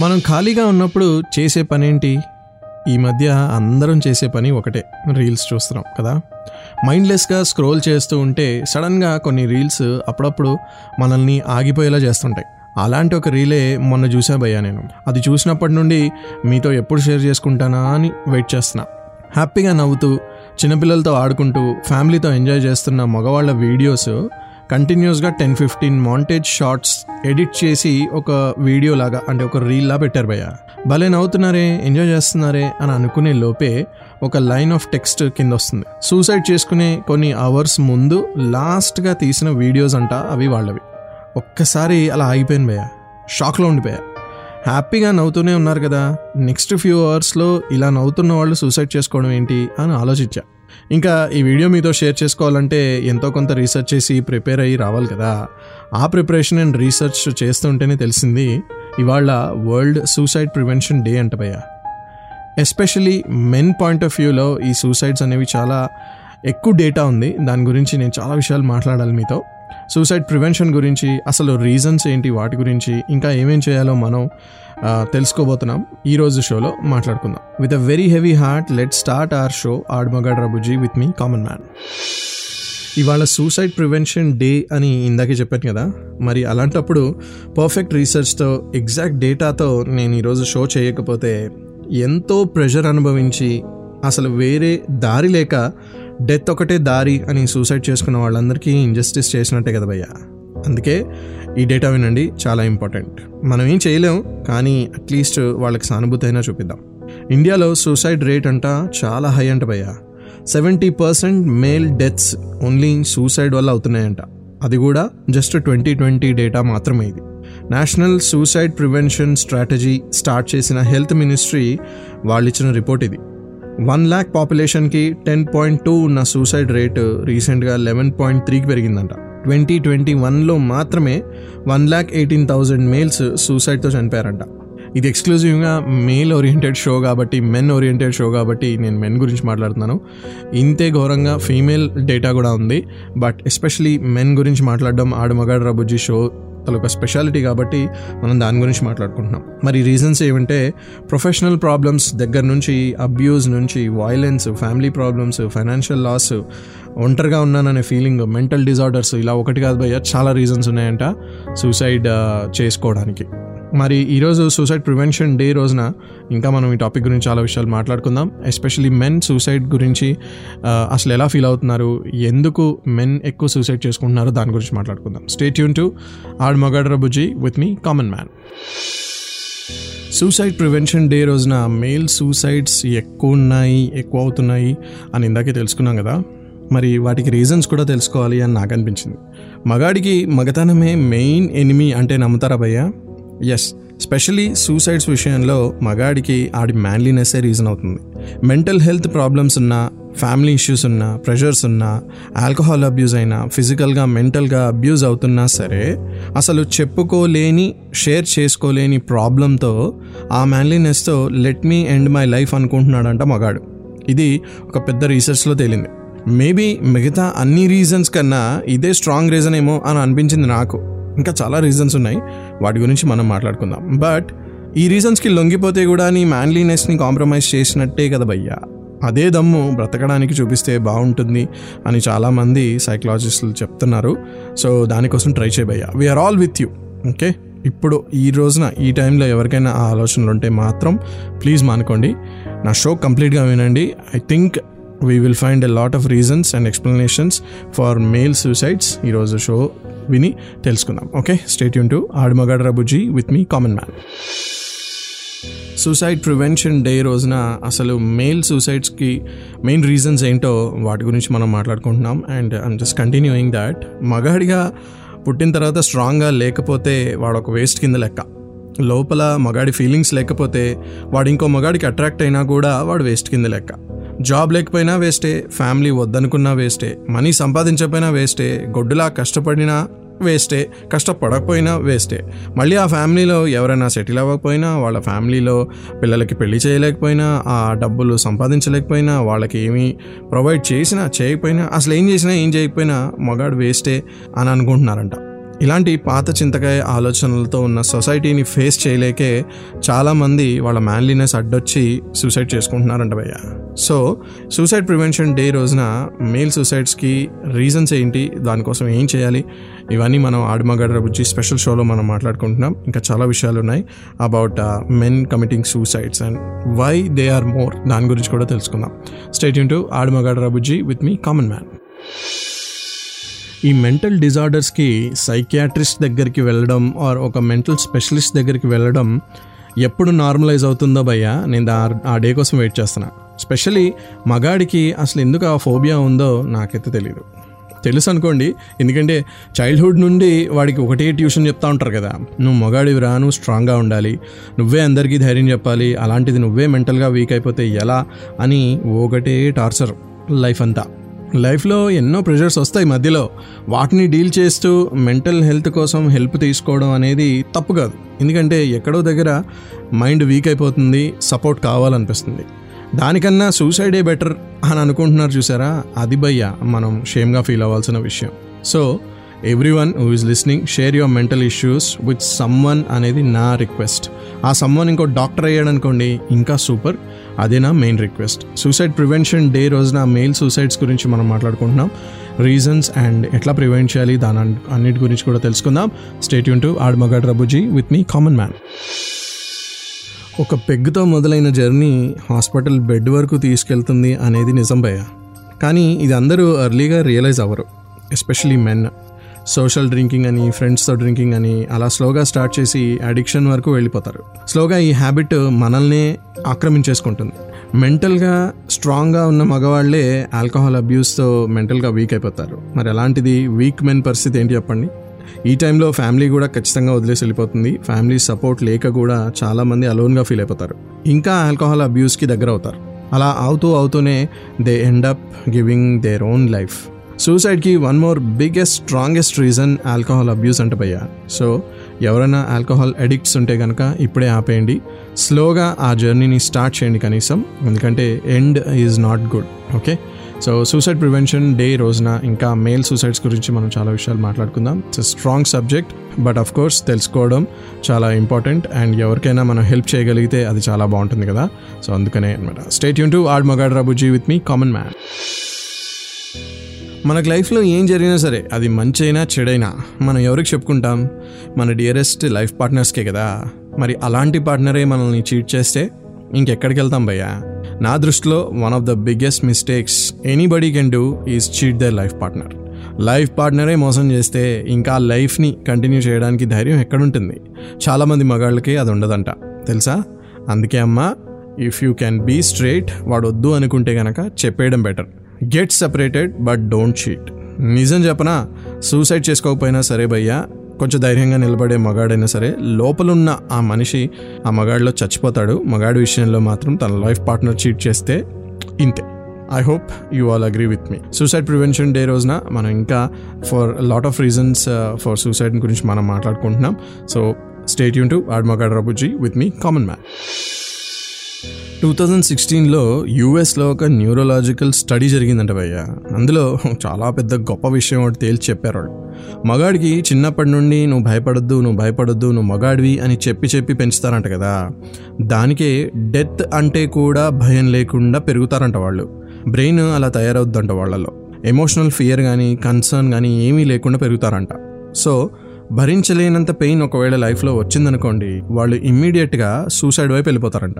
మనం ఖాళీగా ఉన్నప్పుడు చేసే పని ఏంటి ఈ మధ్య అందరం చేసే పని ఒకటే రీల్స్ చూస్తున్నాం కదా? మైండ్లెస్గా స్క్రోల్ చేస్తూ ఉంటే సడన్గా కొన్ని రీల్స్ అప్పుడప్పుడు మనల్ని ఆగిపోయేలా చేస్తుంటాయి. అలాంటి ఒక రీలే మొన్న చూసా భయ్యా నేను. అది చూసినప్పటి నుండి మీతో ఎప్పుడు షేర్ చేసుకుంటానా అని వెయిట్ చేస్తున్నా. హ్యాపీగా నవ్వుతూ చిన్నపిల్లలతో ఆడుకుంటూ ఫ్యామిలీతో ఎంజాయ్ చేస్తున్న మగవాళ్ళ వీడియోస్ కంటిన్యూస్గా ten fifteen montage shorts edit చేసి ఒక వీడియో లాగా అంటే ఒక రీల్లా పెట్టారు భయ్య. భలే నవ్వుతున్నారే ఎంజాయ్ చేస్తున్నారే అని అనుకునే లోపే ఒక లైన్ ఆఫ్ టెక్స్ట్ కింద వస్తుంది. సూసైడ్ చేసుకునే కొన్ని అవర్స్ ముందు లాస్ట్గా తీసిన వీడియోస్ అంట అవి వాళ్ళవి. ఒక్కసారి అలా ఆగిపోయాను భయ్య. షాక్లో ఉండిపోయా హ్యాపీగా నవ్వుతూనే ఉన్నారు కదా. నెక్స్ట్ ఫ్యూ అవర్స్లో ఇలా నవ్వుతున్న వాళ్ళు సూసైడ్ చేసుకోవడం ఏంటి అని ఆలోచించా. ఇంకా ఈ వీడియో మీతో షేర్ చేసుకోవాలంటే ఎంతో కొంత రీసెర్చ్ చేసి ప్రిపేర్ అయ్యి రావాలి కదా. ఆ ప్రిపరేషన్ అండ్ రీసెర్చ్ చేస్తుంటేనే తెలిసింది ఇవాళ వరల్డ్ సూసైడ్ ప్రివెన్షన్ డే అంట భయ్యా. ఎస్పెషలీ మెన్ పాయింట్ ఆఫ్ వ్యూలో ఈ సూసైడ్స్ అనేవి చాలా ఎక్కువ డేటా ఉంది. దాని గురించి నేను చాలా విషయాలు మాట్లాడాలి మీతో. సూసైడ్ ప్రివెన్షన్ గురించి అసలు రీజన్స్ ఏంటి వాటి గురించి ఇంకా ఏమేం చేయాలో మనం తెలుసుకోబోతున్నాం. ఈరోజు షోలో మాట్లాడుకుందాం. With a very heavy heart let start our show ఆడ్మగడ్ రబుజీ విత్ మీ కామన్ మ్యాన్ ఇవాళ సూసైడ్ ప్రివెన్షన్ డే అని ఇందాకే చెప్పాను కదా. మరి అలాంటప్పుడు పర్ఫెక్ట్ రీసెర్చ్తో ఎగ్జాక్ట్ డేటాతో నేను ఈరోజు షో చేయకపోతే ఎంతో ప్రెషర్ అనుభవించి అసలు వేరే దారి లేక డెత్ ఒకటే దారి అని సూసైడ్ చేసుకున్న వాళ్ళందరికీ ఇంజస్టిస్ చేసినట్టే కదా భయ్యా. అందుకే ఈ డేటా వినండి చాలా ఇంపార్టెంట్. మనం ఏం చేయలేం కానీ అట్లీస్ట్ వాళ్ళకి సానుభూతి అయినా చూపిద్దాం. ఇండియాలో సూసైడ్ రేట్ అంట చాలా హై అంట భయ్యా. Seventy percent male deaths only suicide వల్ల అవుతున్నాయంట. అది కూడా జస్ట్ ట్వంటీ ట్వంటీ డేటా మాత్రమే ఇది. National suicide prevention strategy start చేసిన హెల్త్ మినిస్ట్రీ వాళ్ళు ఇచ్చిన రిపోర్ట్ ఇది వన్ ల్యాక్ పాపులేషన్కి టెన్ పాయింట్ టూ ఉన్న సూసైడ్ రేటు రీసెంట్గా లెవెన్ పాయింట్ త్రీకి పెరిగిందంట. ట్వంటీ ట్వంటీ వన్లో మాత్రమే one lakh eighteen thousand males సూసైడ్తో చనిపోయారంట. ఇది ఎక్స్క్లూజివ్గా మేల్ ఓరియంటెడ్ షో కాబట్టి మెన్ ఓరియంటెడ్ షో కాబట్టి నేను మెన్ గురించి మాట్లాడుతున్నాను. ఇంతే ఘోరంగా ఫీమేల్ డేటా కూడా ఉంది. బట్ ఎస్పెషలీ మెన్ గురించి మాట్లాడడం ఆడు మగాడు షో ఒక స్పెషాలిటీ కాబట్టి మనం దాని గురించి మాట్లాడుకుంటున్నాం. మరి రీజన్స్ ఏమంటే ప్రొఫెషనల్ ప్రాబ్లమ్స్ దగ్గర నుంచి అబ్యూస్ నుంచి violence family problems financial loss ఒంటరిగా ఉన్నాననే ఫీలింగ్ మెంటల్ డిజార్డర్స్ ఇలా ఒకటి కాదు భయ్య చాలా రీజన్స్ ఉన్నాయంట సూసైడ్ చేసుకోవడానికి. మరి ఈరోజు సూసైడ్ ప్రివెన్షన్ డే రోజున ఇంకా మనం ఈ టాపిక్ గురించి చాలా విషయాలు మాట్లాడుకుందాం. ఎస్పెషలీ మెన్ సూసైడ్ గురించి అసలు ఎలా ఫీల్ అవుతున్నారు? ఎందుకు మెన్ ఎక్కువ సూసైడ్ చేసుకుంటున్నారో దాని గురించి మాట్లాడుకుందాం. స్టేట్ యూన్ టు ఆడ్ మొగాడ్ర బుజ్జి with me common man suicide prevention day రోజున మేల్ సూసైడ్స్ ఎక్కువ ఉన్నాయి ఎక్కువ అవుతున్నాయి అని ఇందాకే తెలుసుకున్నాం కదా. మరి వాటికి రీజన్స్ కూడా తెలుసుకోవాలి అని నాకు అనిపించింది. మగాడికి మగతనమే మెయిన్ ఎనిమి అంటే నమ్ముతారా భయ్యా? ఎస్ స్పెషలీ సూసైడ్స్ విషయంలో మగాడికి ఆడి మ్యాన్లీనెస్సే రీజన్ అవుతుంది. మెంటల్ హెల్త్ ప్రాబ్లమ్స్ ఉన్నా ఫ్యామిలీ ఇష్యూస్ ఉన్నా ప్రెషర్స్ ఉన్నా ఆల్కహాల్ అబ్యూస్ అయినా ఫిజికల్గా మెంటల్గా అబ్యూజ్ అవుతున్నా సరే అసలు చెప్పుకోలేని షేర్ చేసుకోలేని ప్రాబ్లంతో ఆ మ్యాన్లీనెస్తో let me end my life అనుకుంటున్నాడంట మగాడు. ఇది ఒక పెద్ద రీసెర్చ్లో తేలింది. మేబీ మిగతా అన్ని రీజన్స్ కన్నా ఇదే స్ట్రాంగ్ రీజన్ ఏమో అని అనిపించింది నాకు. ఇంకా చాలా రీజన్స్ ఉన్నాయి. వాటి గురించి మనం మాట్లాడుకుందాం. బట్ ఈ రీజన్స్కి లొంగిపోతే కూడా నీ మ్యాన్లీనెస్ని కాంప్రమైజ్ చేసినట్టే కదా భయ్యా. అదే దమ్ము బ్రతకడానికి చూపిస్తే బాగుంటుంది అని చాలామంది సైకలాజిస్టులు చెప్తున్నారు. సో దానికోసం try చేయబయ్యా we're all with you okay ఇప్పుడు ఈ రోజున ఈ టైంలో ఎవరికైనా ఆ ఆలోచనలు ఉంటే మాత్రం ప్లీజ్ మానుకోండి. నా షో కంప్లీట్గా వినండి. I think we will find a lot of reasons and explanations for male suicides ఈరోజు షో విని తెలుసుకుందాం. ఓకే స్టేట్ యూన్ టు ఆడుమగడ్ రబుజీ with me common man suicide prevention day రోజున అసలు మేల్ సూసైడ్స్కి మెయిన్ రీజన్స్ ఏంటో వాటి గురించి మనం మాట్లాడుకుంటున్నాం. And I'm just continuing that మగాడిగా పుట్టిన తర్వాత స్ట్రాంగ్గా లేకపోతే వాడు ఒక వేస్ట్ కింద లెక్క. లోపల మగాడి ఫీలింగ్స్ లేకపోతే వాడు ఇంకో మగాడికి అట్రాక్ట్ అయినా కూడా వాడు వేస్ట్ కింద లెక్క. జాబ్ లేకపోయినా వేస్టే ఫ్యామిలీ వద్దనుకున్నా వేస్టే మనీ సంపాదించకపోయినా వేస్టే గొడ్డులా కష్టపడినా వేస్టే కష్టపడకపోయినా వేస్టే. మళ్ళీ ఆ ఫ్యామిలీలో ఎవరైనా సెటిల్ అవ్వకపోయినా వాళ్ళ ఫ్యామిలీలో పిల్లలకి పెళ్ళి చేయలేకపోయినా ఆ డబ్బులు సంపాదించలేకపోయినా వాళ్ళకి ఏమీ ప్రొవైడ్ చేసినా చేయకపోయినా అసలు ఏం చేసినా ఏం చేయకపోయినా మగాడు వేస్టే అని అనుకుంటున్నారంట. ఇలాంటి పాత చింతకాయ ఆలోచనలతో ఉన్న సొసైటీని ఫేస్ చేయలేకే చాలామంది వాళ్ళ మ్యాన్లీనెస్ అడ్డొచ్చి సూసైడ్ చేసుకుంటున్నారంట భయ్య. సో సూసైడ్ ప్రివెన్షన్ డే రోజున మేల్ సూసైడ్స్కి రీజన్స్ ఏంటి దానికోసం ఏం చేయాలి ఇవన్నీ మనం ఆడమగడ్ర బుజ్జి స్పెషల్ షోలో మనం మాట్లాడుకుంటున్నాం. ఇంకా చాలా విషయాలు ఉన్నాయి about men committing suicides and why they are more దాని గురించి కూడా తెలుసుకుందాం. State Yoon to ఆడమగడ్ర Bujji with me common man ఈ మెంటల్ డిజార్డర్స్కి సైకియాట్రిస్ట్ దగ్గరికి వెళ్ళడం ఆర్ ఒక మెంటల్ స్పెషలిస్ట్ దగ్గరికి వెళ్ళడం ఎప్పుడు నార్మలైజ్ అవుతుందో భయ్యా నేను ఆ డే కోసం వెయిట్ చేస్తున్నా. స్పెషలీ మగాడికి అసలు ఎందుకు ఆ ఫోబియా ఉందో నాకైతే తెలియదు తెలుసు అనుకోండి ఎందుకంటే చైల్డ్హుడ్ నుండి వాడికి ఒకటే ట్యూషన్ చెప్తా ఉంటారు కదా నువ్వు మగాడివి రా నువ్వు స్ట్రాంగ్గా ఉండాలి నువ్వే అందరికీ ధైర్యం చెప్పాలి అలాంటిది నువ్వే మెంటల్గా వీక్ అయిపోతే ఎలా? అని ఒకటే టార్చర్ లైఫ్ అంతా. లైఫ్లో ఎన్నో ప్రెషర్స్ వస్తాయి మధ్యలో. వాటిని డీల్ చేస్తూ మెంటల్ హెల్త్ కోసం హెల్ప్ తీసుకోవడం అనేది తప్పు కాదు. ఎందుకంటే ఎక్కడో దగ్గర మైండ్ వీక్ అయిపోతుంది సపోర్ట్ కావాలనిపిస్తుంది. దానికన్నా సూసైడే బెటర్ అని అనుకుంటున్నారు చూసారా? అది భయ్య మనం షేమ్గా ఫీల్ అవ్వాల్సిన విషయం. So everyone who is listening share your mental issues with someone అనేది నా రిక్వెస్ట్ ఆ సమ్మన్ ఇంకో డాక్టర్ అయ్యాడు అనుకోండి ఇంకా సూపర్ అదే నా main request suicide prevention day రోజున మెయిల్ సూసైడ్స్ గురించి మనం మాట్లాడుకుంటున్నాం. రీజన్స్ అండ్ ఎట్లా ప్రివెంట్ చేయాలి దాని అన్నిటి గురించి కూడా తెలుసుకుందాం. State Yoon to ఆడమగడ్ రబుజీ with me common man ఒక పెగ్గుతో మొదలైన జర్నీ హాస్పిటల్ బెడ్ వరకు తీసుకెళ్తుంది అనేది నిజం భయ కానీ ఇది అందరూ అర్లీగా రియలైజ్ అవ్వరు ఎస్పెషలీ మెన్ సోషల్ డ్రింకింగ్ అని ఫ్రెండ్స్తో డ్రింకింగ్ అని అలా స్లోగా స్టార్ట్ చేసి అడిక్షన్ వరకు వెళ్ళిపోతారు. స్లోగా ఈ హ్యాబిట్ మనల్నే ఆక్రమించేసుకుంటుంది. మెంటల్గా స్ట్రాంగ్గా ఉన్న మగవాళ్ళే ఆల్కహాల్ అబ్యూస్తో మెంటల్గా వీక్ అయిపోతారు. మరి అలాంటిది వీక్ మెన్ పరిస్థితి ఏంటి చెప్పండి? ఈ టైంలో ఫ్యామిలీ కూడా ఖచ్చితంగా వదిలేసి వెళ్ళిపోతుంది. ఫ్యామిలీ సపోర్ట్ లేక కూడా చాలామంది అలోన్గా ఫీల్ అయిపోతారు. ఇంకా ఆల్కహాల్ అబ్యూస్కి దగ్గర అవుతారు అలా అవుతూ అవుతూనే they end up giving their own life సూసైడ్కి one more biggest strongest reason alcohol abuse అంటే భయ్యా. సో ఎవరైనా ఆల్కహాల్ అడిక్ట్స్ ఉంటే కనుక ఇప్పుడే ఆపేయండి. స్లోగా ఆ జర్నీని స్టార్ట్ చేయండి కనీసం. ఎందుకంటే end is not good okay so suicide prevention day రోజున ఇంకా మేల్ సూసైడ్స్ గురించి మనం చాలా విషయాలు మాట్లాడుకుందాం. It's strong subject but of course తెలుసుకోవడం చాలా ఇంపార్టెంట్ అండ్ ఎవరికైనా మనం హెల్ప్ చేయగలిగితే అది చాలా బాగుంటుంది కదా. సో అందుకనే అనమాట stay Yoon to Aadu Magaadra Bujji with me common man మనకు లైఫ్లో ఏం జరిగినా సరే అది మంచైనా చెడైనా మనం ఎవరికి చెప్పుకుంటాం? మన డియరెస్ట్ లైఫ్ పార్ట్నర్స్కే కదా. మరి అలాంటి పార్ట్నరే మనల్ని చీట్ చేస్తే ఇంకెక్కడికి వెళ్తాం భయ్యా? నా దృష్టిలో one of the biggest mistakes anybody can do is cheat the life partner life పార్ట్నరే మోసం చేస్తే ఇంకా లైఫ్ని కంటిన్యూ చేయడానికి ధైర్యం ఎక్కడుంటుంది? చాలామంది మగాళ్ళకి అది ఉండదంట. తెలుసా? అందుకే అమ్మా if you can be straight వాడు వద్దు అనుకుంటే కనుక చెప్పేయడం better get separated but don't cheat నిజం చెప్పనా? సూసైడ్ చేసుకోకపోయినా సరే భయ్యా కొంచెం ధైర్యంగా నిలబడే మగాడైనా సరే లోపలున్న ఆ మనిషి ఆ మగాడిలో చచ్చిపోతాడు. మగాడి విషయంలో మాత్రం తన లైఫ్ పార్ట్నర్ చీట్ చేస్తే ఇంతే. I hope you all agree with me suicide prevention day రోజున మనం ఇంకా for lot of reasons for suicide గురించి మనం మాట్లాడుకుంటున్నాం. సో స్టేట్ యూన్ టు ఆడ్మగాడ్ రబుజీ with me common man two thousand సిక్స్టీన్లో యూఎస్లో ఒక న్యూరోలాజికల్ స్టడీ జరిగిందంట భయ్య. అందులో చాలా పెద్ద గొప్ప విషయం ఒకటి తేల్చి చెప్పారు వాళ్ళు మగాడికి చిన్నప్పటి నుండి నువ్వు భయపడొద్దు నువ్వు భయపడొద్దు నువ్వు మగాడివి అని చెప్పి చెప్పి పెంచుతారంట కదా. దానికే డెత్ అంటే కూడా భయం లేకుండా పెరుగుతారంట వాళ్ళు. బ్రెయిన్ అలా తయారవుద్దంట వాళ్ళలో. ఎమోషనల్ ఫియర్ కానీ కన్సర్న్ కానీ ఏమీ లేకుండా పెరుగుతారంట. సో భరించలేనంత పెయిన్ ఒకవేళ లైఫ్లో వచ్చిందనుకోండి వాళ్ళు ఇమ్మీడియట్గా సూసైడ్ వైపు వెళ్ళిపోతారంట.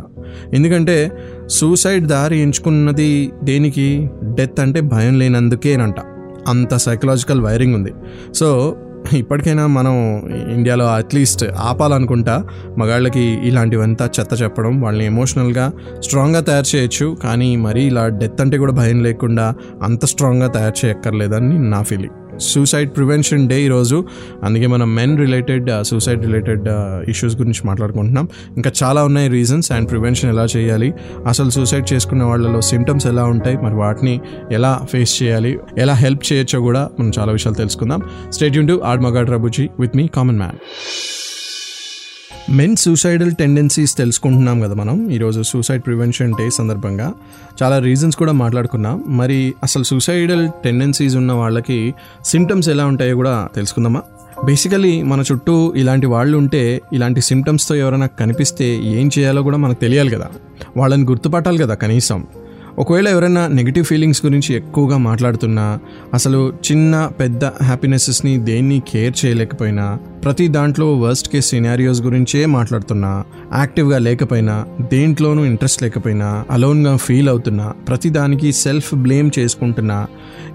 ఎందుకంటే సూసైడ్ దారి ఎంచుకున్నది దేనికి? డెత్ అంటే భయం లేనందుకేనంట. అంత సైకలాజికల్ వైరింగ్ ఉంది. సో ఇప్పటికైనా మనం ఇండియాలో అట్లీస్ట్ ఆపాలనుకుంటా మగాళ్ళకి ఇలాంటివంతా చెత్త చెప్పడం వాళ్ళని ఎమోషనల్గా స్ట్రాంగ్గా తయారు చేయొచ్చు. కానీ మరీ ఇలా డెత్ అంటే కూడా భయం లేకుండా అంత స్ట్రాంగ్గా తయారు చేయక్కర్లేదని నా ఫీలింగ్. సూసైడ్ ప్రివెన్షన్ డే ఈరోజు. అందుకే మనం men related suicide related issues గురించి మాట్లాడుకుంటున్నాం. ఇంకా చాలా ఉన్నాయి రీజన్స్ అండ్ ప్రివెన్షన్ ఎలా చేయాలి అసలు సూసైడ్ చేసుకున్న వాళ్ళలో సిమ్టమ్స్ ఎలా ఉంటాయి మరి వాటిని ఎలా ఫేస్ చేయాలి ఎలా హెల్ప్ చేయొచ్చో కూడా మనం చాలా విషయాలు తెలుసుకుందాం. State Yoon to add మగాడ్ రబుజీ with me common man men suicidal tendencies తెలుసుకుంటున్నాం కదా మనం. ఈరోజు సూసైడ్ ప్రివెన్షన్ డే సందర్భంగా. చాలా రీజన్స్ కూడా మాట్లాడుకున్నాం. మరి అసలు సూసైడల్ టెండెన్సీస్ ఉన్న వాళ్ళకి సిమ్టమ్స్ ఎలా ఉంటాయో కూడా తెలుసుకుందామా? బేసికలీ మన చుట్టూ ఇలాంటి వాళ్ళు ఉంటే ఇలాంటి సిమ్టమ్స్తో ఎవరైనా కనిపిస్తే ఏం చేయాలో కూడా మనకు తెలియాలి కదా. వాళ్ళని గుర్తుపట్టాలి కదా కనీసం. ఒకవేళ ఎవరైనా నెగిటివ్ ఫీలింగ్స్ గురించి ఎక్కువగా మాట్లాడుతున్నా అసలు చిన్న పెద్ద హ్యాపీనెసెస్ని దేన్ని కేర్ చేయలేకపోయినా ప్రతి దాంట్లో వర్స్ట్ కేస్ సినారియోస్ గురించే మాట్లాడుతున్నా యాక్టివ్గా లేకపోయినా దేంట్లోనూ ఇంట్రెస్ట్ లేకపోయినా అలోన్గా ఫీల్ అవుతున్నా ప్రతి దానికి సెల్ఫ్ బ్లేమ్ చేసుకుంటున్నా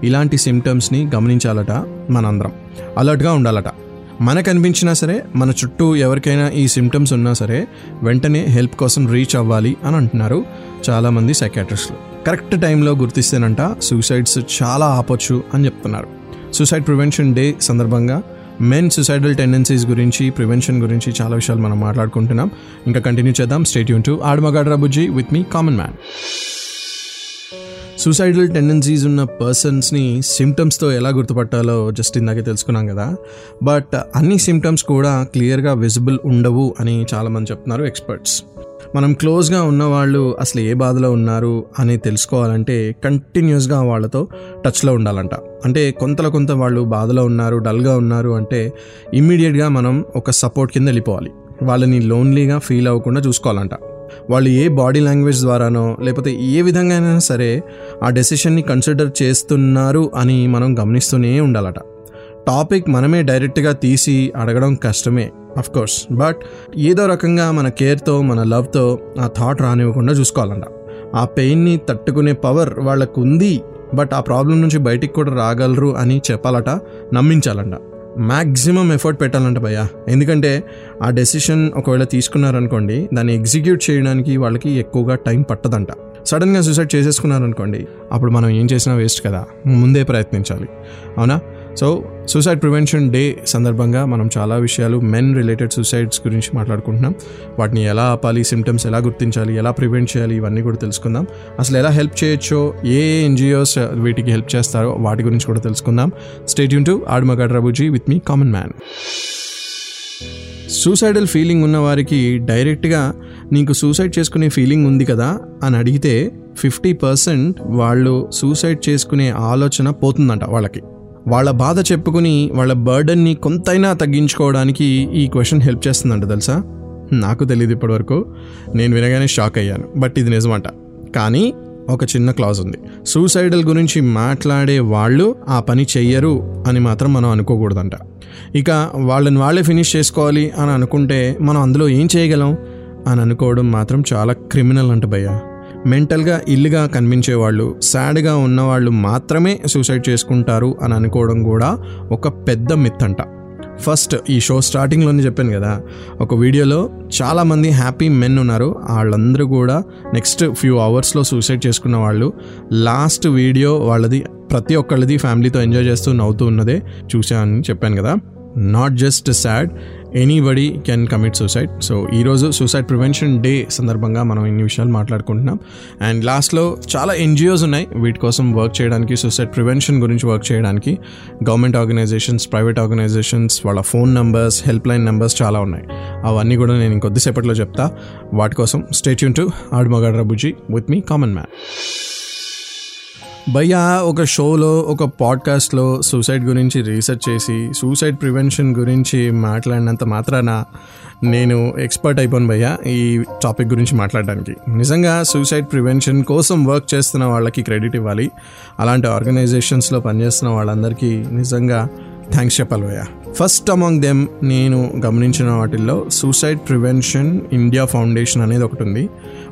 ఇలాంటి సిమ్టమ్స్ని గమనించాలట మనందరం. అలర్ట్గా ఉండాలట. మనకు అనిపించినా సరే మన చుట్టూ ఎవరికైనా ఈ సిమ్టమ్స్ ఉన్నా సరే వెంటనే హెల్ప్ కోసం రీచ్ అవ్వాలి అని అంటున్నారు చాలామంది సైకాట్రిస్టులు కరెక్ట్ టైంలో గుర్తిస్తేనంట సూసైడ్స్ చాలా ఆపొచ్చు అని చెప్తున్నారు. సూసైడ్ ప్రివెన్షన్ డే సందర్భంగా మెన్ సూసైడల్ టెండెన్సీస్ గురించి ప్రివెన్షన్ గురించి చాలా విషయాలు మనం మాట్లాడుకుంటున్నాం. ఇంకా కంటిన్యూ చేద్దాం. Stay Yoon to ఆడమగాడ్రా Bujji with me common man suicidal tendencies ఉన్న పర్సన్స్ని సిమ్టమ్స్తో ఎలా గుర్తుపట్టాలో జస్ట్ ఇందాకే తెలుసుకున్నాం కదా. బట్ అన్ని సిమ్టమ్స్ కూడా క్లియర్గా విజిబుల్ ఉండవు అని చాలామంది చెప్తున్నారు ఎక్స్పర్ట్స్ మనం క్లోజ్గా ఉన్నవాళ్ళు అసలు ఏ బాధలో ఉన్నారు అని తెలుసుకోవాలంటే కంటిన్యూస్గా వాళ్ళతో టచ్లో ఉండాలంట. అంటే కొంతలో కొంత వాళ్ళు బాధలో ఉన్నారు డల్గా ఉన్నారు అంటే ఇమ్మీడియట్గా మనం ఒక సపోర్ట్ కింద వెళ్ళిపోవాలి. వాళ్ళని లోన్లీగా ఫీల్ అవ్వకుండా చూసుకోవాలంట. వాళ్ళు ఏ బాడీ లాంగ్వేజ్ ద్వారానో లేకపోతే ఏ విధంగా అయినా సరే ఆ డెసిషన్ని కన్సిడర్ చేస్తున్నారు అని మనం గమనిస్తూనే ఉండాలట. టాపిక్ మనమే డైరెక్ట్గా తీసి అడగడం కష్టమే అఫ్ కోర్స్ బట్ ఏదో రకంగా మన కేర్తో మన లవ్తో ఆ థాట్ రానివ్వకుండా చూసుకోవాలంట. ఆ పెయిన్ని తట్టుకునే పవర్ వాళ్ళకు ఉంది బట్ ఆ ప్రాబ్లం నుంచి బయటికి కూడా రాగలరు అని చెప్పాలట నమ్మించాలంట. మ్యాక్సిమం ఎఫర్ట్ పెట్టాలంట భయ్య. ఎందుకంటే ఆ డెసిషన్ ఒకవేళ తీసుకున్నారనుకోండి దాన్ని ఎగ్జిక్యూట్ చేయడానికి వాళ్ళకి ఎక్కువగా టైం పట్టదంట. సడన్గా సూసైడ్ చేసేసుకున్నారనుకోండి అప్పుడు మనం ఏం చేసినా వేస్ట్ కదా. ముందే ప్రయత్నించాలి. అవునా? సో సూసైడ్ ప్రివెన్షన్ డే సందర్భంగా మనం చాలా విషయాలు మెన్ రిలేటెడ్ సూసైడ్స్ గురించి మాట్లాడుకుంటున్నాం. వాటిని ఎలా ఆపాలి సిమ్టమ్స్ ఎలా గుర్తించాలి ఎలా ప్రివెంట్ చేయాలి ఇవన్నీ కూడా తెలుసుకుందాం. అసలు ఎలా హెల్ప్ చేయొచ్చో ఏ ఎన్జిఓస్ వీటికి హెల్ప్ చేస్తారో వాటి గురించి కూడా తెలుసుకుందాం. స్టేట్ యూన్ టు ఆడమగాడ్ రబుజీ with me common man suicidal feeling ఉన్న వారికి డైరెక్ట్గా నీకు సూసైడ్ చేసుకునే ఫీలింగ్ ఉంది కదా? అని అడిగితే ఫిఫ్టీ పర్సెంట్ వాళ్ళు సూసైడ్ చేసుకునే ఆలోచన పోతుందంట వాళ్ళకి. వాళ్ళ బాధ చెప్పుకుని వాళ్ళ బర్డన్ని కొంతైనా తగ్గించుకోవడానికి ఈ క్వశ్చన్ హెల్ప్ చేస్తుందంట తెలుసా? నాకు తెలియదు ఇప్పటివరకు. నేను వినగానే షాక్ అయ్యాను. బట్ ఇది నిజమంట. కానీ ఒక చిన్న క్లాజ్ ఉంది. సూసైడల్ గురించి మాట్లాడే వాళ్ళు ఆ పని చెయ్యరు అని మాత్రం మనం అనుకోకూడదంట. ఇక వాళ్ళని వాళ్ళే ఫినిష్ చేసుకోవాలి అని అనుకుంటే మనం అందులో ఏం చేయగలం? అని అనుకోవడం మాత్రం చాలా క్రిమినల్ అంట భయ్యా. మెంటల్గా ఇల్లుగా కనిపించే వాళ్ళు సాడ్గా ఉన్నవాళ్ళు మాత్రమే సూసైడ్ చేసుకుంటారు అని అనుకోవడం కూడా ఒక పెద్ద మిత్ అంట ఫస్ట్ ఈ షో స్టార్టింగ్లోనే చెప్పాను కదా ఒక వీడియోలో చాలామంది హ్యాపీ మెన్ ఉన్నారు. వాళ్ళందరూ కూడా నెక్స్ట్ ఫ్యూ అవర్స్లో సూసైడ్ చేసుకున్న వాళ్ళు. లాస్ట్ వీడియో వాళ్ళది ప్రతి ఒక్కళ్ళది ఫ్యామిలీతో ఎంజాయ్ చేస్తూ నవ్వుతూ ఉన్నదే చూసానని చెప్పాను కదా. Not just sad anybody can commit suicide so ఈరోజు సూసైడ్ ప్రివెన్షన్ డే సందర్భంగా మనం ఇన్ని విషయాలు మాట్లాడుకుంటున్నాం. అండ్ లాస్ట్లో చాలా ఎన్జిఓస్ ఉన్నాయి. వీటి కోసం వర్క్ చేయడానికి సూసైడ్ ప్రివెన్షన్ గురించి వర్క్ చేయడానికి గవర్నమెంట్ ఆర్గనైజేషన్స్ ప్రైవేట్ ఆర్గనైజేషన్స్ వాళ్ళ phone numbers help line numbers చాలా ఉన్నాయి. అవన్నీ కూడా నేను ఇంకొద్దిసేపట్లో చెప్తా. వాటి కోసం stay tuned to ఆడుమగాడ్రబుజీ with me common man భయ్యా ఒక షోలో ఒక పాడ్కాస్ట్లో సూసైడ్ గురించి రీసెర్చ్ చేసి సూసైడ్ ప్రివెన్షన్ గురించి మాట్లాడినంత మాత్రాన నేను ఎక్స్పర్ట్ అయిపోను భయ్యా ఈ టాపిక్ గురించి మాట్లాడడానికి. నిజంగా సూసైడ్ ప్రివెన్షన్ కోసం వర్క్ చేస్తున్న వాళ్ళకి క్రెడిట్ ఇవ్వాలి. అలాంటి ఆర్గనైజేషన్స్లో పనిచేస్తున్న వాళ్ళందరికీ నిజంగా థ్యాంక్స్ చెప్పాలి భయ్యా ఫస్ట్ అమాంగ్ దెమ్ నేను గమనించిన వాటిల్లో సూసైడ్ ప్రివెన్షన్ ఇండియా ఫౌండేషన్ అనేది ఒకటి ఉంది.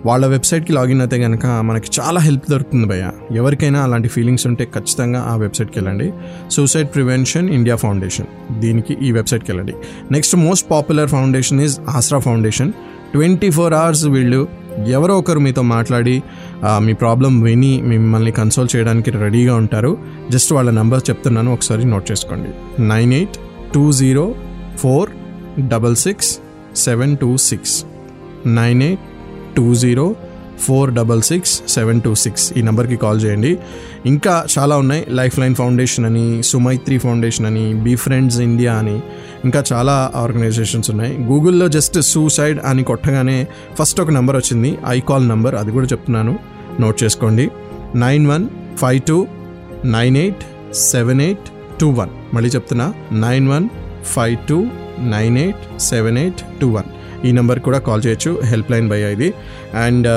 వాళ్ళ వెబ్సైట్కి లాగిన్ అయితే కనుక మనకి చాలా హెల్ప్ దొరుకుతుంది భయ్య. ఎవరికైనా అలాంటి ఫీలింగ్స్ ఉంటే ఖచ్చితంగా ఆ వెబ్సైట్కి వెళ్ళండి. సూసైడ్ ప్రివెన్షన్ ఇండియా ఫౌండేషన్ దీనికి ఈ వెబ్సైట్కి వెళ్ళండి. Next most popular foundation is Aasra foundation twenty four hours వీళ్ళు ఎవరో ఒకరు మీతో మాట్లాడి మీ ప్రాబ్లం విని మిమ్మల్ని కన్సోల్ చేయడానికి రెడీగా ఉంటారు. జస్ట్ వాళ్ళ నెంబర్ చెప్తున్నాను ఒకసారి నోట్ చేసుకోండి. Nine eight two zero four double six seven two six. Nine eight two zero four double six seven two six ఈ నెంబర్కి కాల్ చేయండి. ఇంకా చాలా ఉన్నాయి. లైఫ్ లైన్ ఫౌండేషన్ అని సుమైత్రి ఫౌండేషన్ అని బీ ఫ్రెండ్స్ ఇండియా అని ఇంకా చాలా ఆర్గనైజేషన్స్ ఉన్నాయి. గూగుల్లో జస్ట్ సూసైడ్ అని కొట్టగానే ఫస్ట్ ఒక నెంబర్ వచ్చింది. ఐ కాల్ నెంబర్ అది కూడా చెప్తున్నాను. నోట్ చేసుకోండి. Nine one five two nine eight seven eight two one. మళ్ళీ చెప్తున్నా. Nine one five two nine eight seven eight two one. ఈ నెంబర్ కూడా కాల్ చేయొచ్చు. హెల్ప్ లైన్ బై ఇది అండ్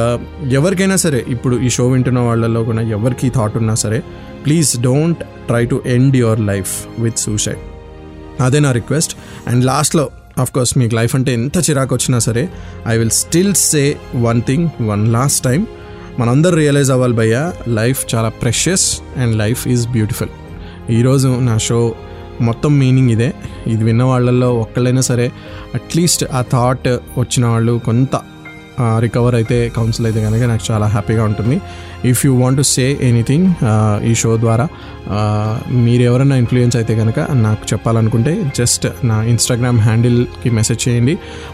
ఎవరికైనా సరే ఇప్పుడు ఈ షో వింటున్న వాళ్ళలో కూడా ఎవరికి థాట్ ఉన్నా సరే please don't try to end your life with suicide అదే నా రిక్వెస్ట్ అండ్ లాస్ట్లో కోర్స్ మీకు లైఫ్ అంటే ఎంత చిరాకు వచ్చినా సరే I will still say one thing one last time మనందరూ రియలైజ్ అవ్వాలి భయ్య లైఫ్ చాలా precious and life is beautiful ఈరోజు నా షో మొత్తం మీనింగ్ ఇదే. ఇది విన్న వాళ్ళల్లో ఒక్కళ్ళైనా సరే అట్లీస్ట్ ఆ థాట్ వచ్చిన వాళ్ళు కొంత రికవర్ అయితే కౌన్సిల్ అయితే కనుక నాకు చాలా హ్యాపీగా ఉంటుంది. If you want to say anything ఈ షో ద్వారా uh, మీరు ఎవరైనా ఇన్ఫ్లుయెన్స్ అయితే కనుక నాకు చెప్పాలనుకుంటే జస్ట్ నా ఇన్స్టాగ్రామ్ హ్యాండిల్కి మెసేజ్ చేయండి.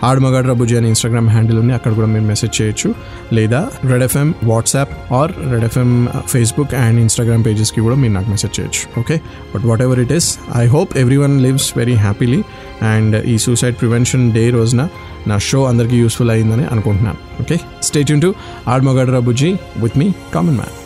ఆడమగాడ్ రబుజీ అనే ఇన్స్టాగ్రామ్ హ్యాండిల్ ఉంది అక్కడ కూడా మీరు మెసేజ్ చేయొచ్చు. లేదా red FM WhatsApp or red FM Facebook and Instagram పేజెస్కి కూడా మీరు నాకు మెసేజ్ చేయొచ్చు. Okay but whatever it is I hope everyone lives very happily and ఈ సూసైడ్ ప్రివెన్షన్ డే రోజున నా షో అందరికీ యూస్ఫుల్ అయిందని అనుకుంటున్నాను. ఓకే స్టేట్ ఇన్ టు ఆడమగాడ్ బుజ్జి విత్ మీ కామన్ మ్యాన్